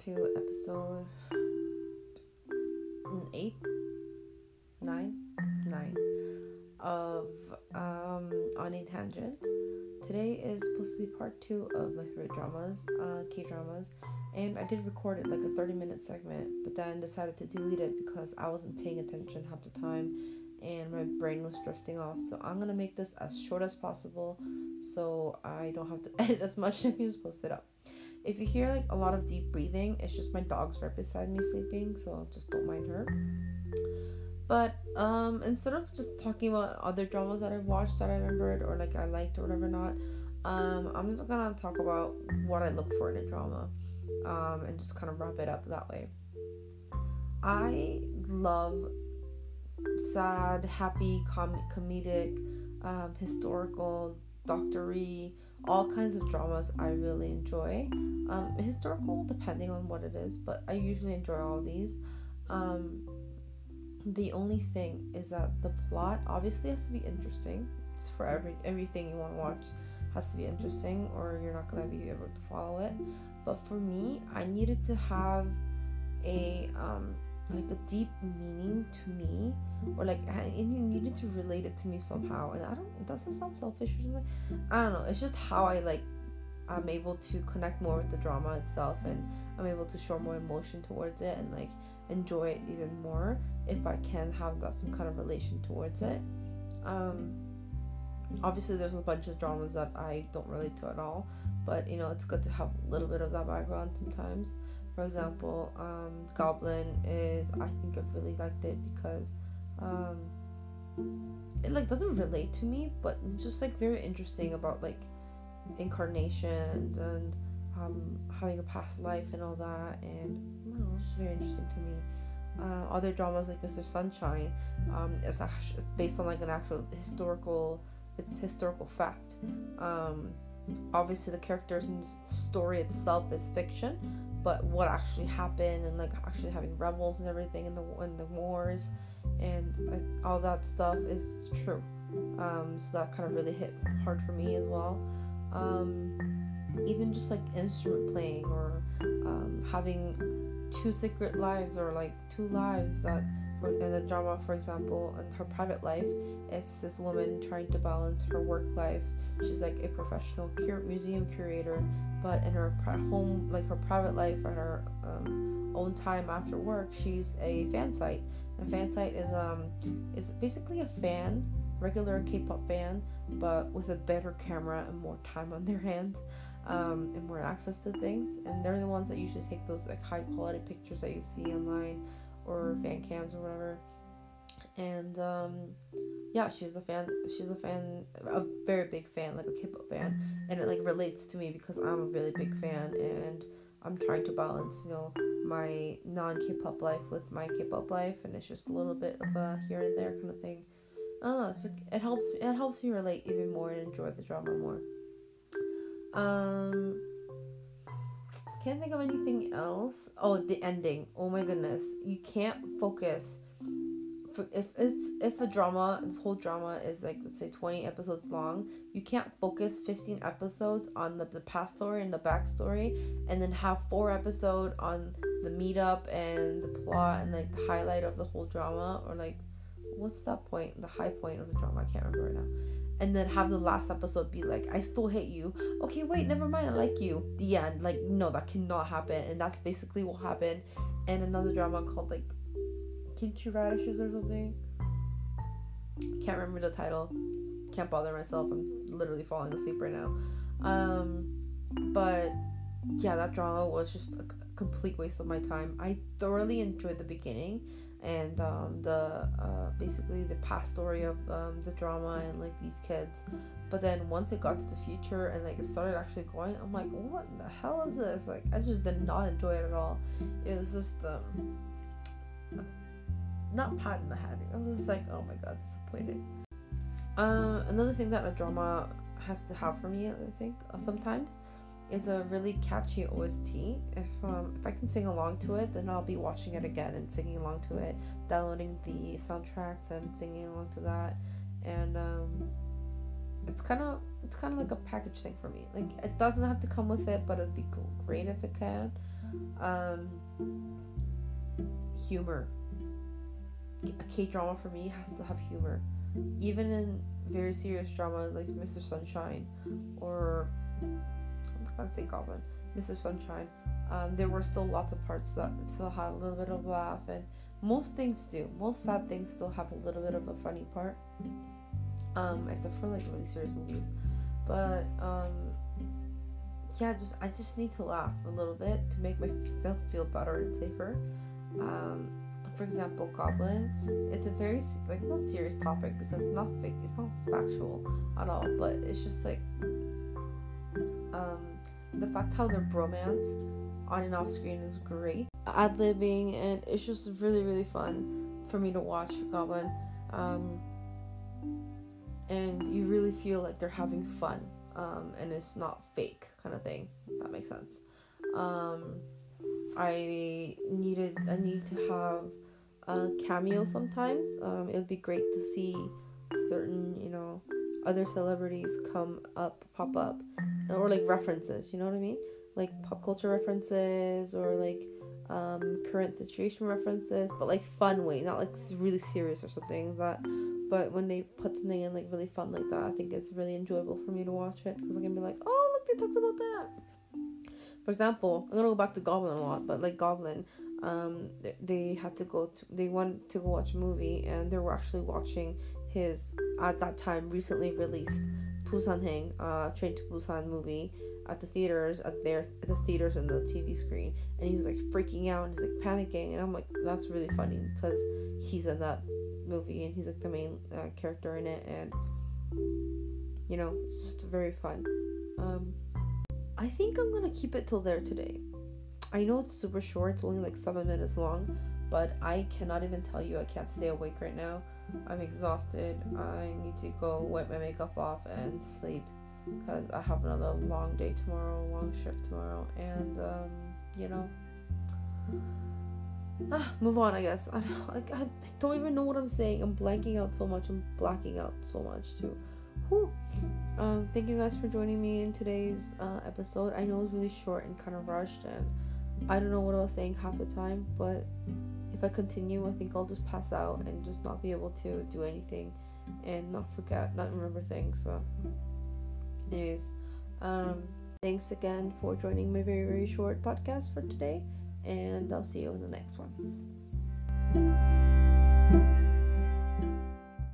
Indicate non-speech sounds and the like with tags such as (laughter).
to episode eight, nine, nine of um, On a Tangent. Today is supposed to be part two of my favorite dramas, uh, K dramas, and I did record it like a 30 minute segment, but then decided to delete it because I wasn't paying attention half the time and my brain was drifting off. So I'm gonna make this as short as possible so I don't have to (laughs) edit as much and I can just post it up. If you hear like a lot of deep breathing, it's just my dog's right beside me sleeping, so just don't mind her. But um, instead of just talking about other dramas that I've watched that I remembered or like I liked or whatever not, um, I'm just gonna talk about what I look for in a drama, um, and just kind of wrap it up that way. I love sad, happy, com- comedic, um, historical, doctory, all kinds of dramas I really enjoy. Um, historical, depending on what it is, but I usually enjoy all these. Um, the only thing is that the plot obviously has to be interesting. It's for every everything you want to watch has to be interesting, or you're not gonna be able to follow it. But for me, I needed to have a um, like a deep meaning to me or like you needed to relate it to me somehow and i don't it doesn't sound selfish or something. I don't know it's just how i like i'm able to connect more with the drama itself and i'm able to show more emotion towards it and like enjoy it even more if i can have that some kind of relation towards it. Um obviously there's a bunch of dramas that i don't relate to at all but you know it's good to have a little bit of that background sometimes for example, um, Goblin is I think I really liked it because um, it like doesn't relate to me, but just like very interesting about like incarnations and um, having a past life and all that, and know, it's just very interesting to me. Uh, other dramas like Mr. Sunshine, um, it's actually based on like an actual historical, it's historical fact. Um, obviously the characters and story itself is fiction, but what actually happened and like actually having rebels and everything in the in the wars and uh, all that stuff is true. Um, so that kind of really hit hard for me as well. Um, even just like instrument playing or um, having two secret lives or like two lives that in the drama for example in her private life it's this woman trying to balance her work life. She's like a professional cur- museum curator but in her pri- home like her private life and her um, own time after work she's a fan site. And fan site is um is basically a fan regular k-pop fan but with a better camera and more time on their hands um, and more access to things. And they're the ones that usually take those like high quality pictures that you see online or fan cams or whatever and um, yeah, she's a fan. She's a fan, a very big fan, like a K-pop fan, and it like relates to me because I'm a really big fan, and I'm trying to balance, you know, my non-K-pop life with my K-pop life, and it's just a little bit of a here and there kind of thing. I don't know. It's like, it helps. It helps me relate even more and enjoy the drama more. Um, can't think of anything else. Oh, the ending. Oh my goodness, you can't focus if it's if a drama this whole drama is like let's say 20 episodes long you can't focus 15 episodes on the, the past story and the backstory and then have four episode on the meetup and the plot and like the highlight of the whole drama or like what's that point the high point of the drama i can't remember right now and then have the last episode be like i still hate you okay wait never mind i like you the end like no that cannot happen and that's basically what happened and another drama called like kimchi radishes or something. Can't remember the title. Can't bother myself. I'm literally falling asleep right now. Um, but yeah, that drama was just a complete waste of my time. I thoroughly enjoyed the beginning and um, the uh, basically the past story of um, the drama and like these kids. But then once it got to the future and like it started actually going, I'm like, what the hell is this? Like I just did not enjoy it at all. It was just um, not pat in the head. I was just like, oh my god, disappointed. Uh, another thing that a drama has to have for me, I think, sometimes, is a really catchy OST. If um if I can sing along to it, then I'll be watching it again and singing along to it, downloading the soundtracks and singing along to that, and um it's kind of it's kind of like a package thing for me. Like it doesn't have to come with it, but it'd be great if it can. Um, humor. A K drama for me has to have humor, even in very serious drama like Mr. Sunshine or Gonna say Goblin, Mr. Sunshine. Um, there were still lots of parts that still had a little bit of laugh, and most things do. Most sad things still have a little bit of a funny part, um, except for like really serious movies. But um, yeah, just I just need to laugh a little bit to make myself feel better and safer. Um, for example, Goblin, it's a very like not serious topic because it's not fake, it's not factual at all, but it's just like um, the fact how their bromance on and off screen is great. Ad libbing and it's just really really fun for me to watch Goblin. Um, and you really feel like they're having fun um, and it's not fake kind of thing. that makes sense. Um, I needed I need to have a cameo sometimes. Um, it would be great to see certain you know other celebrities come up pop up or like references. You know what I mean? Like pop culture references or like um, current situation references, but like fun way, not like really serious or something like that. But when they put something in like really fun like that, I think it's really enjoyable for me to watch it because I can be like, oh look, they talked about that. For example, I'm gonna go back to Goblin a lot, but like Goblin, um, they, they had to go to they wanted to go watch a movie and they were actually watching his at that time recently released Busan Hang, uh, Train to Busan movie at the theaters at their at the theaters and the TV screen, and he was like freaking out and he's like panicking, and I'm like, that's really funny because he's in that movie and he's like the main uh, character in it. And you know it's just very fun. Um i think i'm gonna keep it till there today. I know it's super short it's only like seven minutes long but i cannot even tell you. I can't stay awake right now i'm exhausted i need to go wipe my makeup off and sleep because i have another long day tomorrow long shift tomorrow and um you know ah, move on, I guess. (laughs) I don't, I, I don't even know what I'm saying. I'm blanking out so much. I'm blacking out so much too. Whew. Um, thank you guys for joining me in today's uh, episode. I know it was really short and kind of rushed, and I don't know what I was saying half the time. But if I continue, I think I'll just pass out and just not be able to do anything, and not forget, not remember things. So, anyways, um, thanks again for joining my very very short podcast for today and I'll see you in the next one.